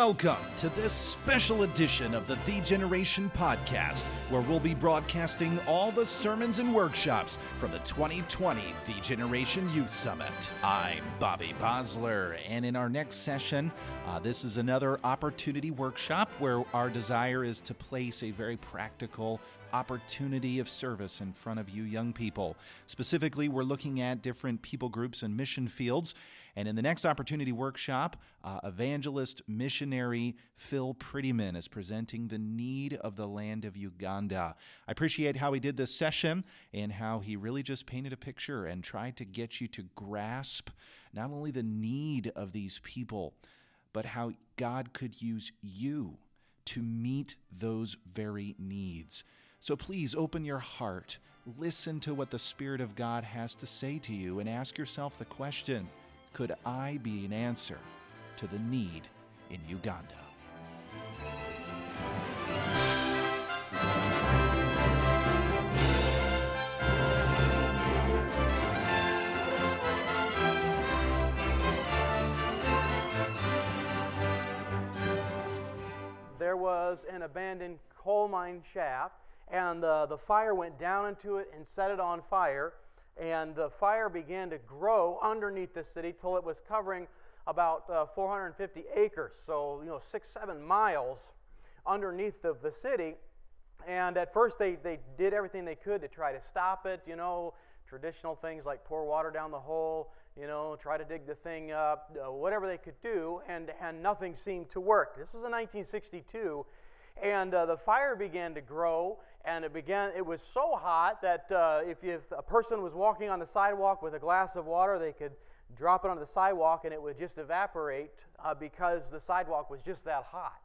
Welcome to this special edition of the The Generation Podcast, where we'll be broadcasting all the sermons and workshops from the 2020 The Generation Youth Summit. I'm Bobby Bosler, and in our next session, uh, this is another opportunity workshop where our desire is to place a very practical opportunity of service in front of you young people. Specifically, we're looking at different people groups and mission fields. And in the next opportunity workshop, uh, evangelist missionary Phil Prettyman is presenting the need of the land of Uganda. I appreciate how he did this session and how he really just painted a picture and tried to get you to grasp not only the need of these people, but how God could use you to meet those very needs. So please open your heart, listen to what the Spirit of God has to say to you, and ask yourself the question Could I be an answer to the need in Uganda? There was an abandoned coal mine shaft and uh, the fire went down into it and set it on fire. And the fire began to grow underneath the city till it was covering about uh, 450 acres, so you know six, seven miles underneath of the city. And at first, they, they did everything they could to try to stop it. You know, traditional things like pour water down the hole, you know, try to dig the thing up, uh, whatever they could do, and, and nothing seemed to work. This was in 1962, and uh, the fire began to grow and it began it was so hot that uh, if, you, if a person was walking on the sidewalk with a glass of water they could drop it onto the sidewalk and it would just evaporate uh, because the sidewalk was just that hot.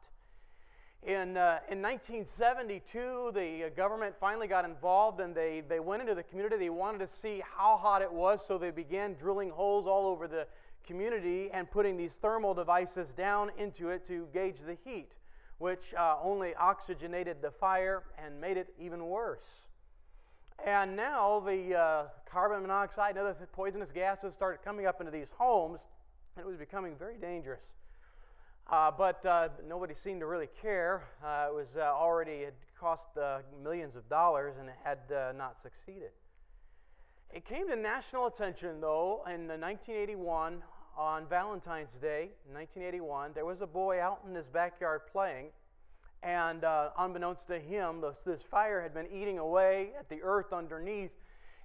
In, uh, in 1972 the uh, government finally got involved and they, they went into the community. They wanted to see how hot it was so they began drilling holes all over the community and putting these thermal devices down into it to gauge the heat which uh, only oxygenated the fire and made it even worse. And now the uh, carbon monoxide and other poisonous gases started coming up into these homes, and it was becoming very dangerous. Uh, but uh, nobody seemed to really care. Uh, it was uh, already had cost millions of dollars and it had not succeeded. It came to national attention, though, in 1981 on Valentine's Day, 1981, there was a boy out in his backyard playing, and uh, unbeknownst to him, this, this, fire had been eating away at the earth underneath,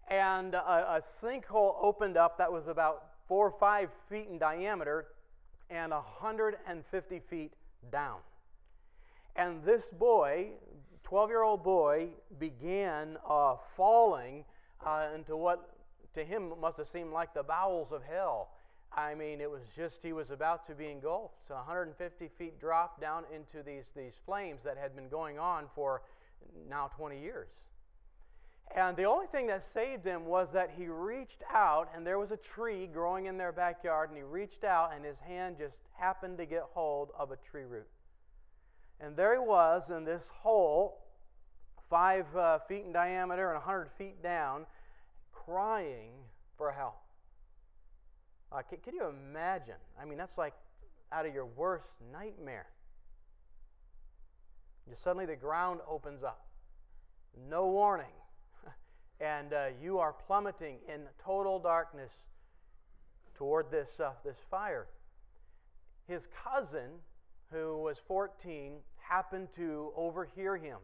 and a, a sinkhole opened up that was about four or five feet in diameter and 150 feet down. And this boy, 12 year old boy, began uh, falling uh, into what to him must have seemed like the bowels of hell. I mean, it was just he was about to be engulfed. So 150 feet drop down into these, these flames that had been going on for now 20 years. And the only thing that saved him was that he reached out, and there was a tree growing in their backyard, and he reached out, and his hand just happened to get hold of a tree root. And there he was in this hole, five uh, feet in diameter and 100 feet down, crying for help. Uh, can, can you imagine? I mean, that's like out of your worst nightmare. Just suddenly the ground opens up, no warning, and uh, you are plummeting in total darkness toward this, uh, this fire. His cousin, who was 14, happened to overhear him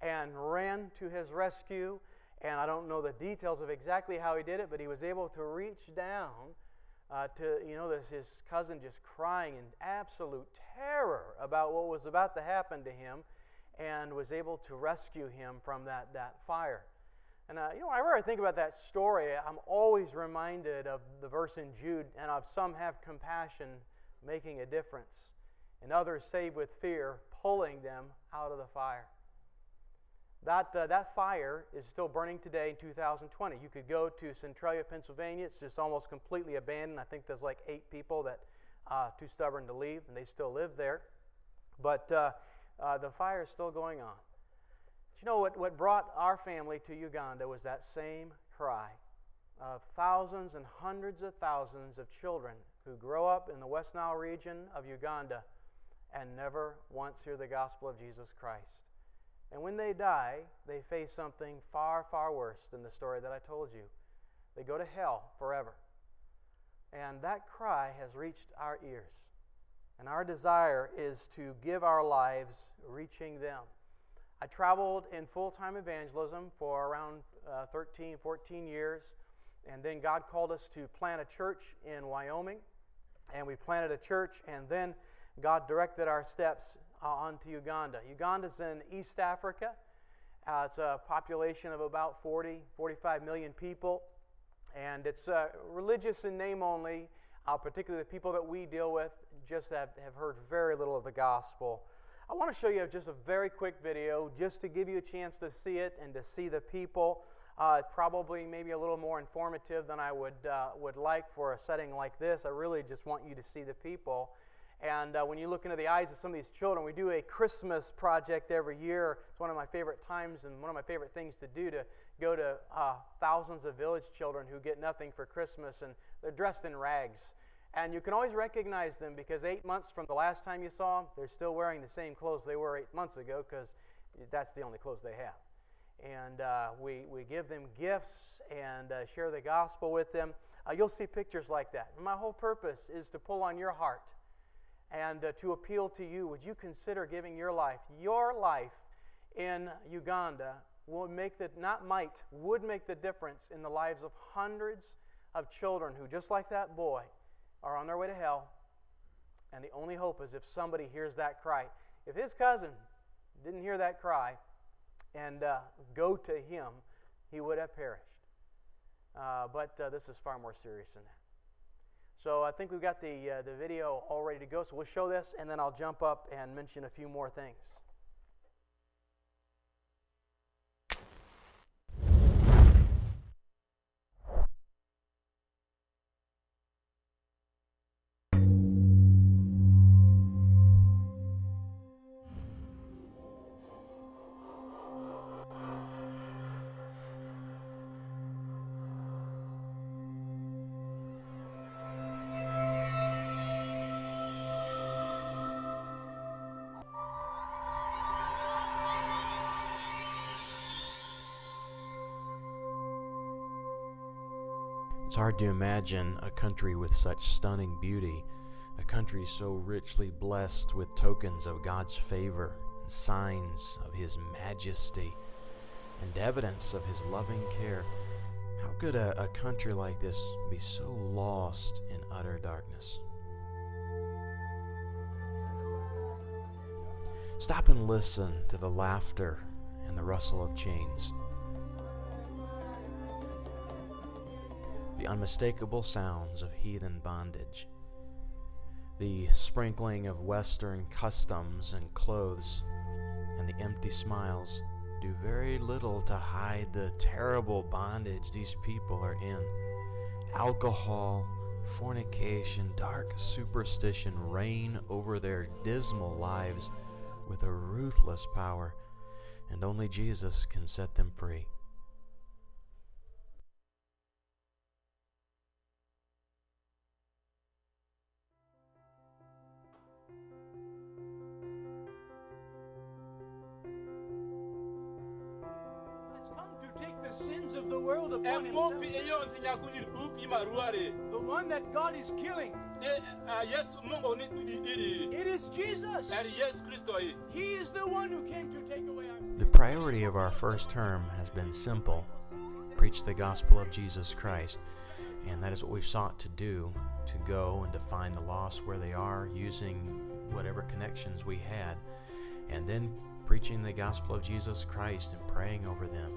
and ran to his rescue and I don't know the details of exactly how he did it, but he was able to reach down uh, to, you know, this, his cousin just crying in absolute terror about what was about to happen to him and was able to rescue him from that, that fire. And, uh, you know, whenever I think about that story, I'm always reminded of the verse in Jude, and of some have compassion, making a difference, and others save with fear, pulling them out of the fire. That, uh, that fire is still burning today in 2020. You could go to Centralia, Pennsylvania. It's just almost completely abandoned. I think there's like eight people that uh, too stubborn to leave, and they still live there. But uh, uh, the fire is still going on. But you know what, what brought our family to Uganda was that same cry of thousands and hundreds of thousands of children who grow up in the West Nile region of Uganda and never once hear the gospel of Jesus Christ. And when they die, they face something far, far worse than the story that I told you. They go to hell forever. And that cry has reached our ears. And our desire is to give our lives reaching them. I traveled in full time evangelism for around uh, 13, 14 years. And then God called us to plant a church in Wyoming. And we planted a church. And then God directed our steps uh, onto Uganda. Uganda's in East Africa. Uh, it's a population of about 40, 45 million people. And it's uh, religious in name only, uh, particularly the people that we deal with just have, have heard very little of the gospel. I want to show you just a very quick video just to give you a chance to see it and to see the people. Uh, probably maybe a little more informative than I would, uh, would like for a setting like this. I really just want you to see the people. And uh, when you look into the eyes of some of these children, we do a Christmas project every year. It's one of my favorite times and one of my favorite things to do to go to uh, thousands of village children who get nothing for Christmas and they're dressed in rags. And you can always recognize them because eight months from the last time you saw them, they're still wearing the same clothes they were eight months ago because that's the only clothes they have. And uh, we, we give them gifts and uh, share the gospel with them. Uh, you'll see pictures like that. My whole purpose is to pull on your heart and uh, to appeal to you. Would you consider giving your life, your life in Uganda, will make the, not might, would make the difference in the lives of hundreds of children who, just like that boy, are on their way to hell. And the only hope is if somebody hears that cry. If his cousin didn't hear that cry and uh, go to him, he would have perished. Uh, but uh, this is far more serious than that. So I think we've got the, uh, the video all ready to go. So we'll show this, and then I'll jump up and mention a few more things. It's hard to imagine a country with such stunning beauty, a country so richly blessed with tokens of God's favor and signs of His majesty and evidence of His loving care. How could a, a country like this be so lost in utter darkness? Stop and listen to the laughter and the rustle of chains. The unmistakable sounds of heathen bondage, the sprinkling of Western customs and clothes, and the empty smiles do very little to hide the terrible bondage these people are in. Alcohol, fornication, dark superstition reign over their dismal lives with a ruthless power, and only Jesus can set them free. The one that God is killing. It is Jesus. He is the one who came to take away our sins. The priority of our first term has been simple preach the gospel of Jesus Christ. And that is what we've sought to do to go and to find the lost where they are using whatever connections we had. And then preaching the gospel of Jesus Christ and praying over them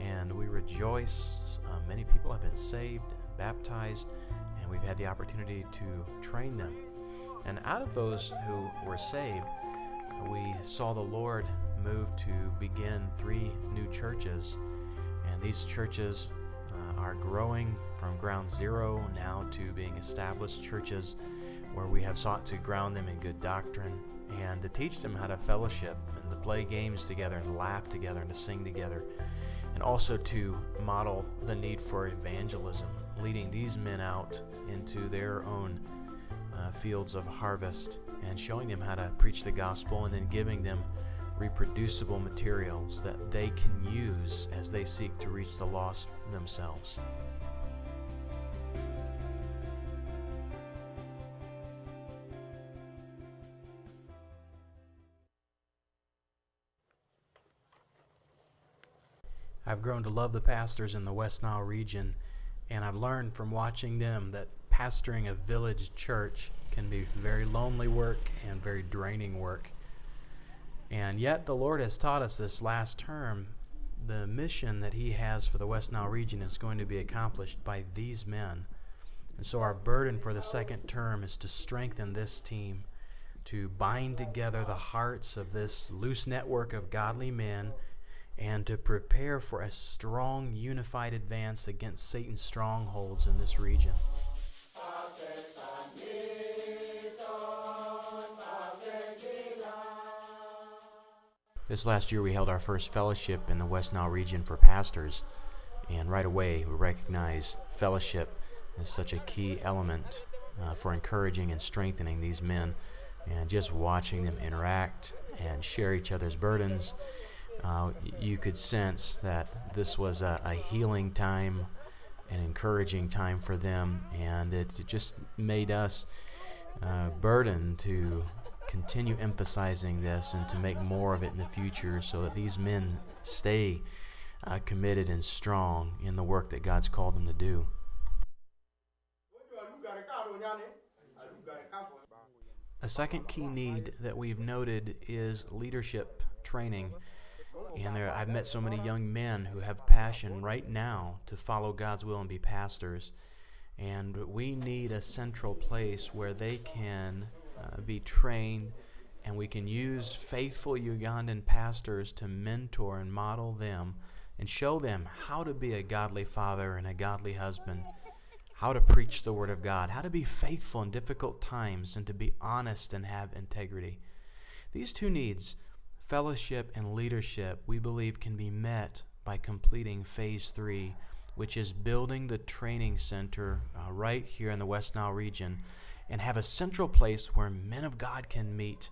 and we rejoice. Many people have been saved, and baptized, and we've had the opportunity to train them. And out of those who were saved, we saw the Lord move to begin three new churches. And these churches uh, are growing from ground zero now to being established churches where we have sought to ground them in good doctrine and to teach them how to fellowship and to play games together and to laugh together and to sing together and also to model the need for evangelism, leading these men out into their own uh, fields of harvest and showing them how to preach the gospel and then giving them reproducible materials that they can use as they seek to reach the lost themselves. I've grown to love the pastors in the West Nile region, and I've learned from watching them that pastoring a village church can be very lonely work and very draining work. And yet, the Lord has taught us this last term the mission that He has for the West Nile region is going to be accomplished by these men. And so, our burden for the second term is to strengthen this team, to bind together the hearts of this loose network of godly men, and to prepare for a strong, unified advance against Satan's strongholds in this region. This last year, we held our first fellowship in the West Nile region for pastors, and right away, we recognized fellowship as such a key element uh, for encouraging and strengthening these men, and just watching them interact and share each other's burdens. Uh, you could sense that this was a, a healing time, an encouraging time for them, and it just made us uh, burdened to continue emphasizing this and to make more of it in the future so that these men stay uh, committed and strong in the work that God's called them to do. A second key need that we've noted is leadership training. And there, I've met so many young men who have passion right now to follow God's will and be pastors. And we need a central place where they can uh, be trained, and we can use faithful Ugandan pastors to mentor and model them and show them how to be a godly father and a godly husband, how to preach the Word of God, how to be faithful in difficult times, and to be honest and have integrity. These two needs, fellowship and leadership, we believe can be met by completing phase three, which is building the training center uh, right here in the West Nile region and have a central place where men of God can meet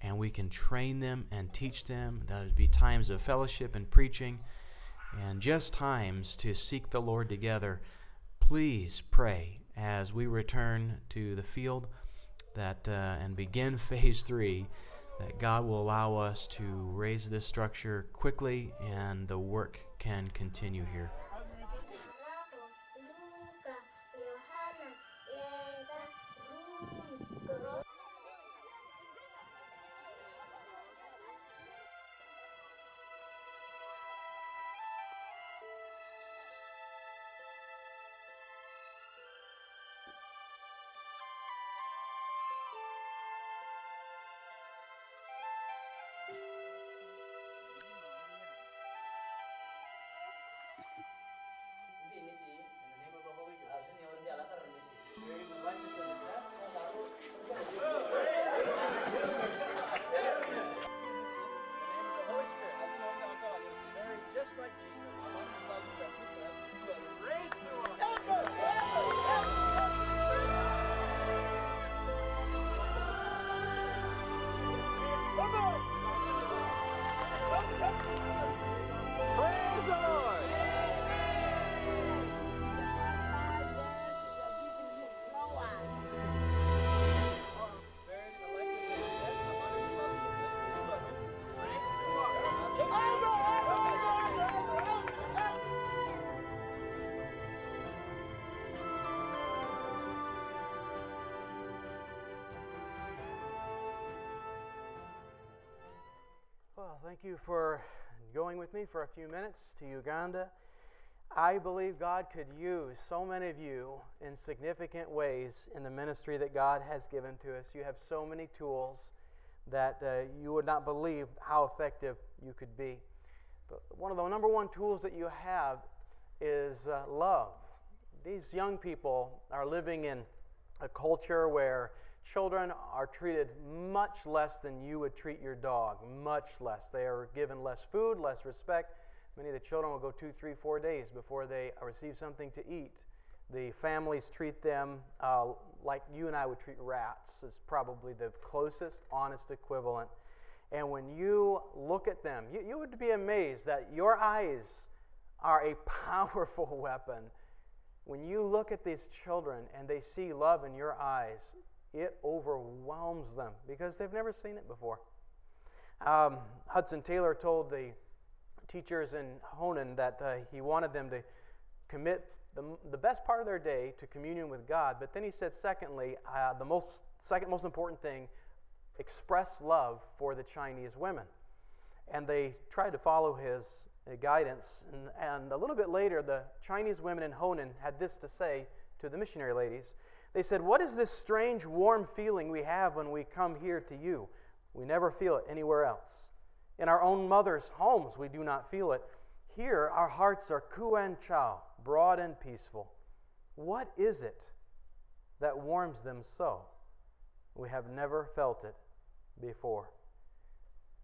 and we can train them and teach them. There would be times of fellowship and preaching and just times to seek the Lord together. Please pray as we return to the field that uh, and begin phase three that God will allow us to raise this structure quickly and the work can continue here. Well, thank you for going with me for a few minutes to Uganda. I believe God could use so many of you in significant ways in the ministry that God has given to us. You have so many tools that uh, you would not believe how effective you could be. But one of the number one tools that you have is uh, love. These young people are living in a culture where Children are treated much less than you would treat your dog, much less. They are given less food, less respect. Many of the children will go two, three, four days before they receive something to eat. The families treat them uh, like you and I would treat rats, is probably the closest, honest equivalent. And when you look at them, you, you would be amazed that your eyes are a powerful weapon. When you look at these children and they see love in your eyes, it overwhelms them because they've never seen it before. Um, Hudson Taylor told the teachers in Honan that uh, he wanted them to commit the, the best part of their day to communion with God. But then he said, secondly, uh, the most, second most important thing, express love for the Chinese women. And they tried to follow his uh, guidance. And, and a little bit later, the Chinese women in Honan had this to say to the missionary ladies. They said, What is this strange, warm feeling we have when we come here to you? We never feel it anywhere else. In our own mother's homes, we do not feel it. Here, our hearts are kuan chao, broad and peaceful. What is it that warms them so? We have never felt it before.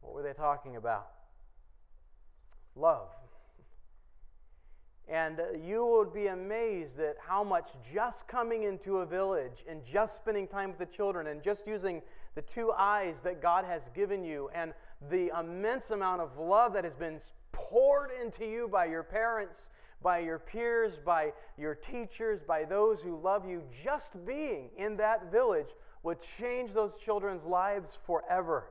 What were they talking about? Love. And you would be amazed at how much just coming into a village and just spending time with the children and just using the two eyes that God has given you and the immense amount of love that has been poured into you by your parents, by your peers, by your teachers, by those who love you, just being in that village would change those children's lives forever.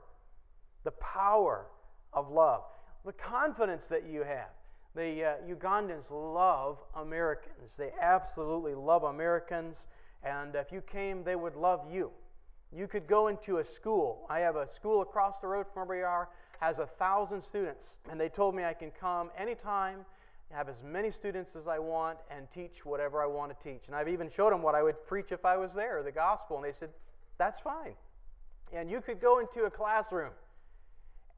The power of love, the confidence that you have. The uh, Ugandans love Americans. They absolutely love Americans. And if you came, they would love you. You could go into a school. I have a school across the road from where we are, has a thousand students. And they told me I can come anytime, have as many students as I want, and teach whatever I want to teach. And I've even showed them what I would preach if I was there, the gospel. And they said, that's fine. And you could go into a classroom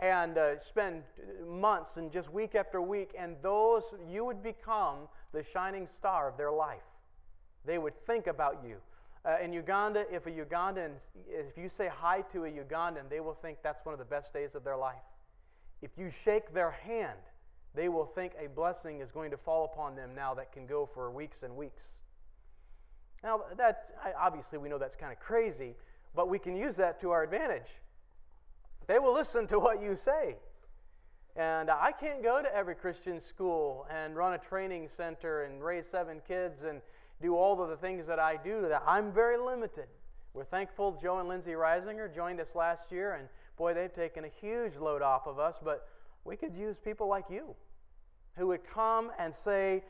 and uh, spend months and just week after week, and those, you would become the shining star of their life. They would think about you. Uh, in Uganda, if a Ugandan, if you say hi to a Ugandan, they will think that's one of the best days of their life. If you shake their hand, they will think a blessing is going to fall upon them now that can go for weeks and weeks. Now, that obviously we know that's kind of crazy, but we can use that to our advantage. They will listen to what you say. And I can't go to every Christian school and run a training center and raise seven kids and do all of the things that I do. That I'm very limited. We're thankful Joe and Lindsay Reisinger joined us last year, and boy, they've taken a huge load off of us. But we could use people like you who would come and say,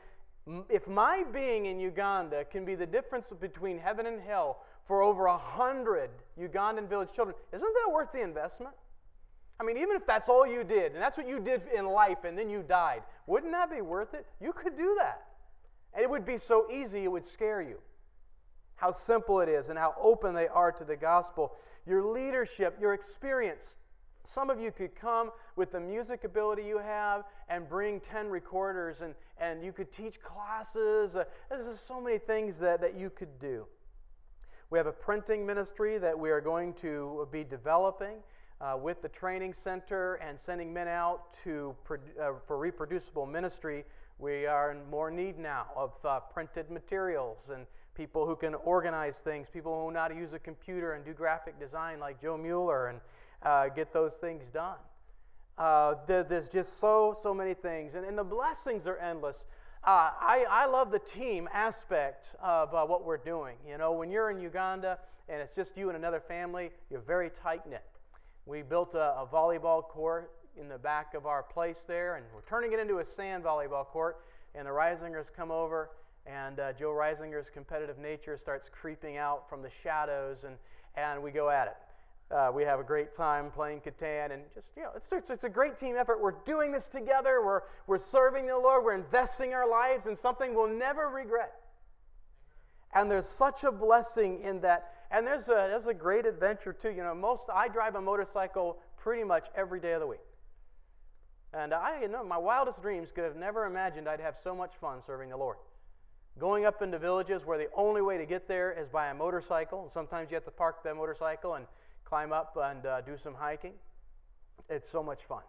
if my being in Uganda can be the difference between heaven and hell for over a hundred Ugandan village children, isn't that worth the investment? I mean, even if that's all you did, and that's what you did in life, and then you died, wouldn't that be worth it? You could do that. And it would be so easy, it would scare you. How simple it is, and how open they are to the gospel. Your leadership, your experience. Some of you could come with the music ability you have and bring 10 recorders, and, and you could teach classes. Uh, there's so many things that, that you could do. We have a printing ministry that we are going to be developing uh, with the training center and sending men out to, uh, for reproducible ministry. We are in more need now of uh, printed materials and people who can organize things, people who know how to use a computer and do graphic design like Joe Mueller and uh, get those things done. Uh, there, there's just so, so many things, and, and the blessings are endless. Uh, I, I love the team aspect of what we're doing. You know, when you're in Uganda and it's just you and another family, you're very tight knit. We built a, a, volleyball court in the back of our place there, and we're turning it into a sand volleyball court. And the Reisingers come over, and uh, Joe Reisinger's competitive nature starts creeping out from the shadows, and, and we go at it. Uh, we have a great time playing Catan, and just, you know, it's, it's, it's, a great team effort. We're doing this together. We're, we're serving the Lord. We're investing our lives in something we'll never regret. And there's such a blessing in that. And there's a, there's a great adventure, too. You know, most, I drive a motorcycle pretty much every day of the week. And I, you know, my wildest dreams could have never imagined I'd have so much fun serving the Lord. Going up into villages where the only way to get there is by a motorcycle. And sometimes you have to park the motorcycle and climb up and uh, do some hiking. It's so much fun.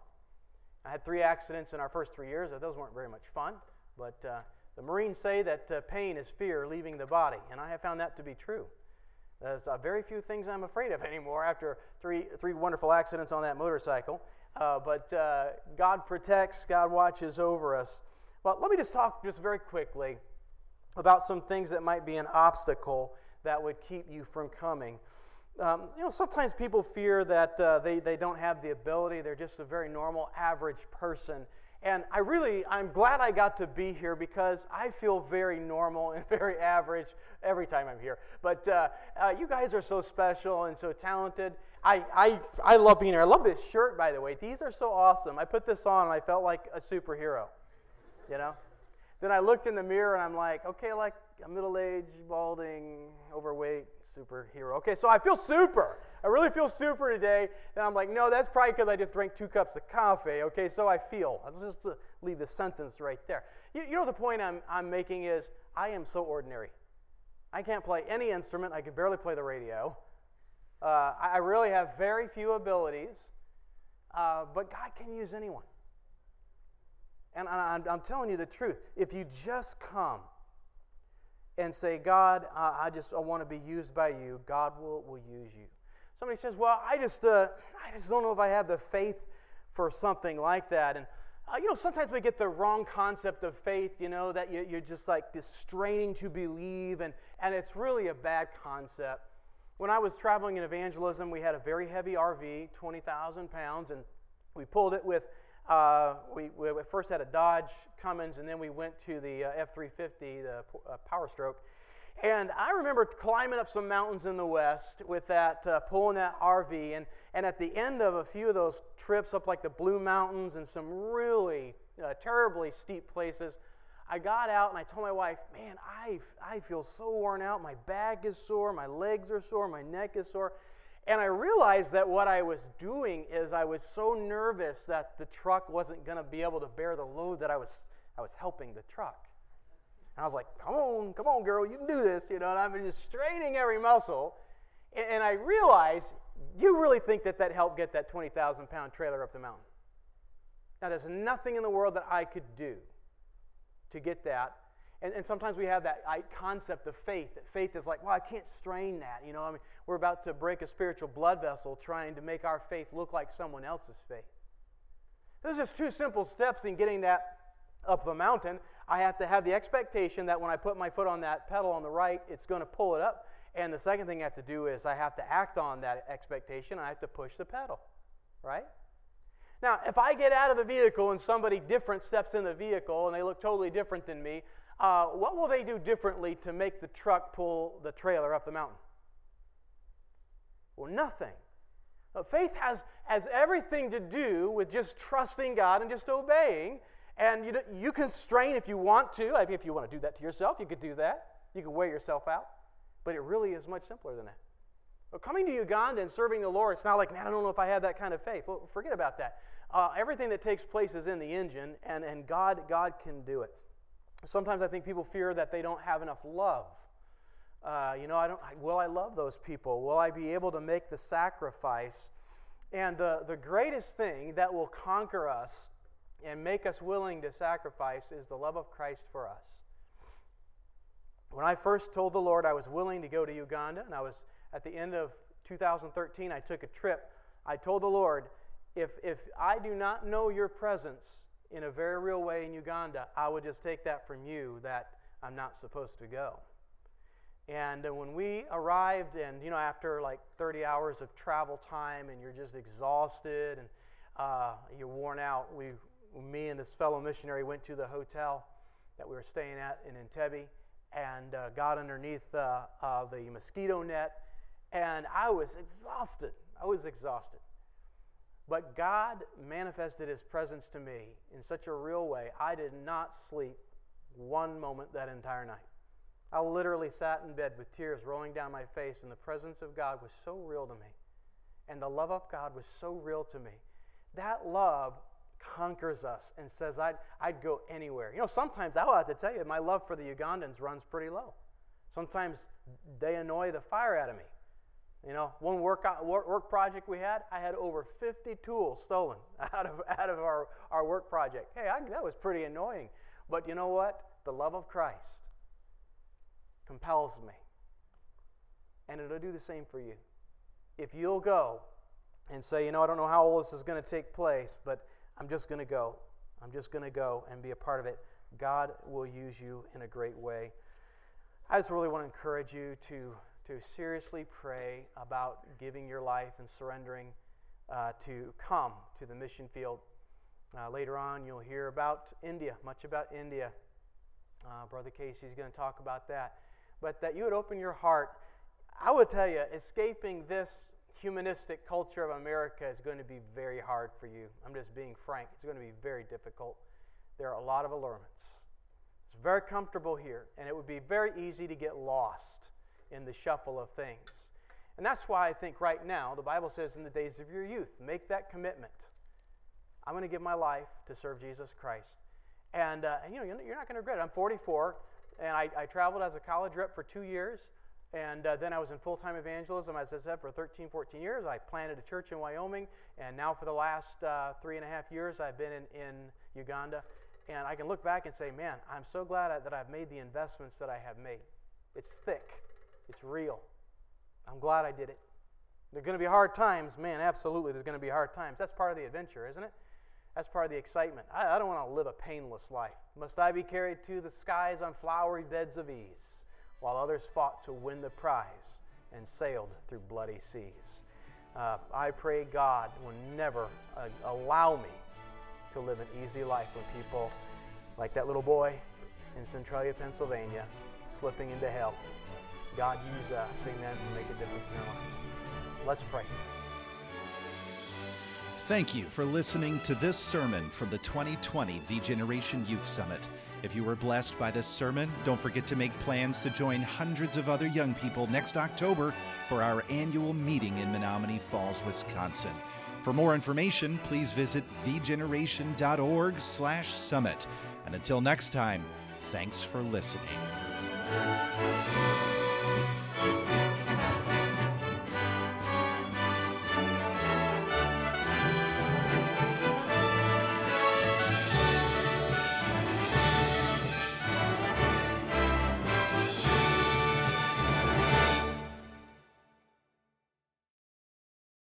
I had three accidents in our first three years. Those weren't very much fun, but uh, The Marines say that uh, pain is fear leaving the body, and I have found that to be true. There's uh, very few things I'm afraid of anymore after three, three wonderful accidents on that motorcycle. Uh, but uh, God protects, God watches over us. Well, let me just talk just very quickly about some things that might be an obstacle that would keep you from coming. Um, you know, sometimes people fear that uh, they, they don't have the ability, they're just a very normal, average person. And I really, I'm glad I got to be here because I feel very normal and very average every time I'm here. But uh, uh, you guys are so special and so talented. I, I, I love being here. I love this shirt, by the way. These are so awesome. I put this on and I felt like a superhero, you know? Then I looked in the mirror and I'm like, okay, like a middle aged, balding, overweight superhero. Okay, so I feel super. I really feel super today. And I'm like, no, that's probably because I just drank two cups of coffee. Okay, so I feel. Let's just uh, leave the sentence right there. You, you know, the point I'm, I'm making is I am so ordinary. I can't play any instrument, I can barely play the radio. Uh, I really have very few abilities, uh, but God can use anyone. And I'm, telling you the truth. If you just come and say, God, I just I want to be used by you, God will, will use you. Somebody says, Well, I just, uh, I just don't know if I have the faith for something like that. And, uh, you know, sometimes we get the wrong concept of faith, you know, that you, you're just like this straining to believe, and, and it's really a bad concept. When I was traveling in evangelism, we had a very heavy RV, 20,000 pounds, and we pulled it with uh, we, we, first had a Dodge Cummins, and then we went to the uh, F 350, the uh, Power Stroke. And I remember climbing up some mountains in the west with that, uh, pulling that RV. And, and at the end of a few of those trips up like the Blue Mountains and some really uh, terribly steep places, I got out and I told my wife, Man, I, I feel so worn out. My back is sore, my legs are sore, my neck is sore. And I realized that what I was doing is I was so nervous that the truck wasn't going to be able to bear the load that I was, I was helping the truck. And I was like, come on, come on, girl, you can do this, you know, and I'm just straining every muscle. And, and I realized, you really think that that helped get that 20,000 pound trailer up the mountain? Now, there's nothing in the world that I could do to get that and, and sometimes we have that concept of faith, that faith is like, well, I can't strain that. You know, I mean, we're about to break a spiritual blood vessel trying to make our faith look like someone else's faith. There's just two simple steps in getting that up the mountain. I have to have the expectation that when I put my foot on that pedal on the right, it's going to pull it up. And the second thing I have to do is I have to act on that expectation. I have to push the pedal, right? Now, if I get out of the vehicle and somebody different steps in the vehicle and they look totally different than me, uh, what will they do differently to make the truck pull the trailer up the mountain? Well, nothing. Uh, faith has, has everything to do with just trusting God and just obeying. And you, you can strain if you want to. If you want to do that to yourself, you could do that. You could wear yourself out. But it really is much simpler than that. Well, coming to Uganda and serving the Lord, it's not like, man, I don't know if I have that kind of faith. Well, forget about that. Uh, everything that takes place is in the engine, and, and God, God can do it. Sometimes I think people fear that they don't have enough love. Uh, you know, I don't, will I love those people? Will I be able to make the sacrifice? And the, the greatest thing that will conquer us and make us willing to sacrifice is the love of Christ for us. When I first told the Lord I was willing to go to Uganda, and I was at the end of 2013, I took a trip. I told the Lord, if, if I do not know your presence, in a very real way in Uganda, I would just take that from you that I'm not supposed to go. And uh, when we arrived, and you know, after like 30 hours of travel time, and you're just exhausted and uh, you're worn out, we, me and this fellow missionary went to the hotel that we were staying at in Entebbe and uh, got underneath uh, the mosquito net, and I was exhausted. I was exhausted. But God manifested his presence to me in such a real way. I did not sleep one moment that entire night. I literally sat in bed with tears rolling down my face, and the presence of God was so real to me. And the love of God was so real to me. That love conquers us and says, I'd, I'd go anywhere. You know, sometimes I'll have to tell you, my love for the Ugandans runs pretty low. Sometimes they annoy the fire out of me. You know, one work, work project we had, I had over 50 tools stolen out of, out of our, our work project. Hey, I, that was pretty annoying. But you know what? the love of Christ compels me. And it'll do the same for you. If you'll go and say, you know, I don't know how all this is going to take place, but I'm just going to go. I'm just going to go and be a part of it. God will use you in a great way. I just really want to encourage you to, to seriously pray about giving your life and surrendering uh, to come to the mission field. Uh, later on, you'll hear about India, much about India. Uh, Brother Casey is going to talk about that. But that you would open your heart. I would tell you, escaping this humanistic culture of America is going to be very hard for you. I'm just being frank. It's going to be very difficult. There are a lot of allurements. It's very comfortable here, and it would be very easy to get lost in the shuffle of things. And that's why I think right now, the Bible says in the days of your youth, make that commitment. I'm going to give my life to serve Jesus Christ. And, uh, and you know, you're not going to regret it. I'm 44, and I, I traveled as a college rep for two years. And uh, then I was in full time evangelism, as I said, for 13, 14 years. I planted a church in Wyoming. And now, for the last uh, three and a half years, I've been in, in Uganda. And I can look back and say, man, I'm so glad I, that I've made the investments that I have made. It's thick, it's real. I'm glad I did it. There are going to be hard times. Man, absolutely, there's going to be hard times. That's part of the adventure, isn't it? That's part of the excitement. I, I don't want to live a painless life. Must I be carried to the skies on flowery beds of ease, while others fought to win the prize and sailed through bloody seas? Uh, I pray God will never uh, allow me to live an easy life when people, like that little boy in Centralia, Pennsylvania, slipping into hell. God use us, amen, to make a difference in their lives. Let's pray. Thank you for listening to this sermon from the 2020 The Generation Youth Summit. If you were blessed by this sermon, don't forget to make plans to join hundreds of other young people next October for our annual meeting in Menomonee Falls, Wisconsin. For more information, please visit thegeneration.org/summit. And until next time, thanks for listening. Thank you.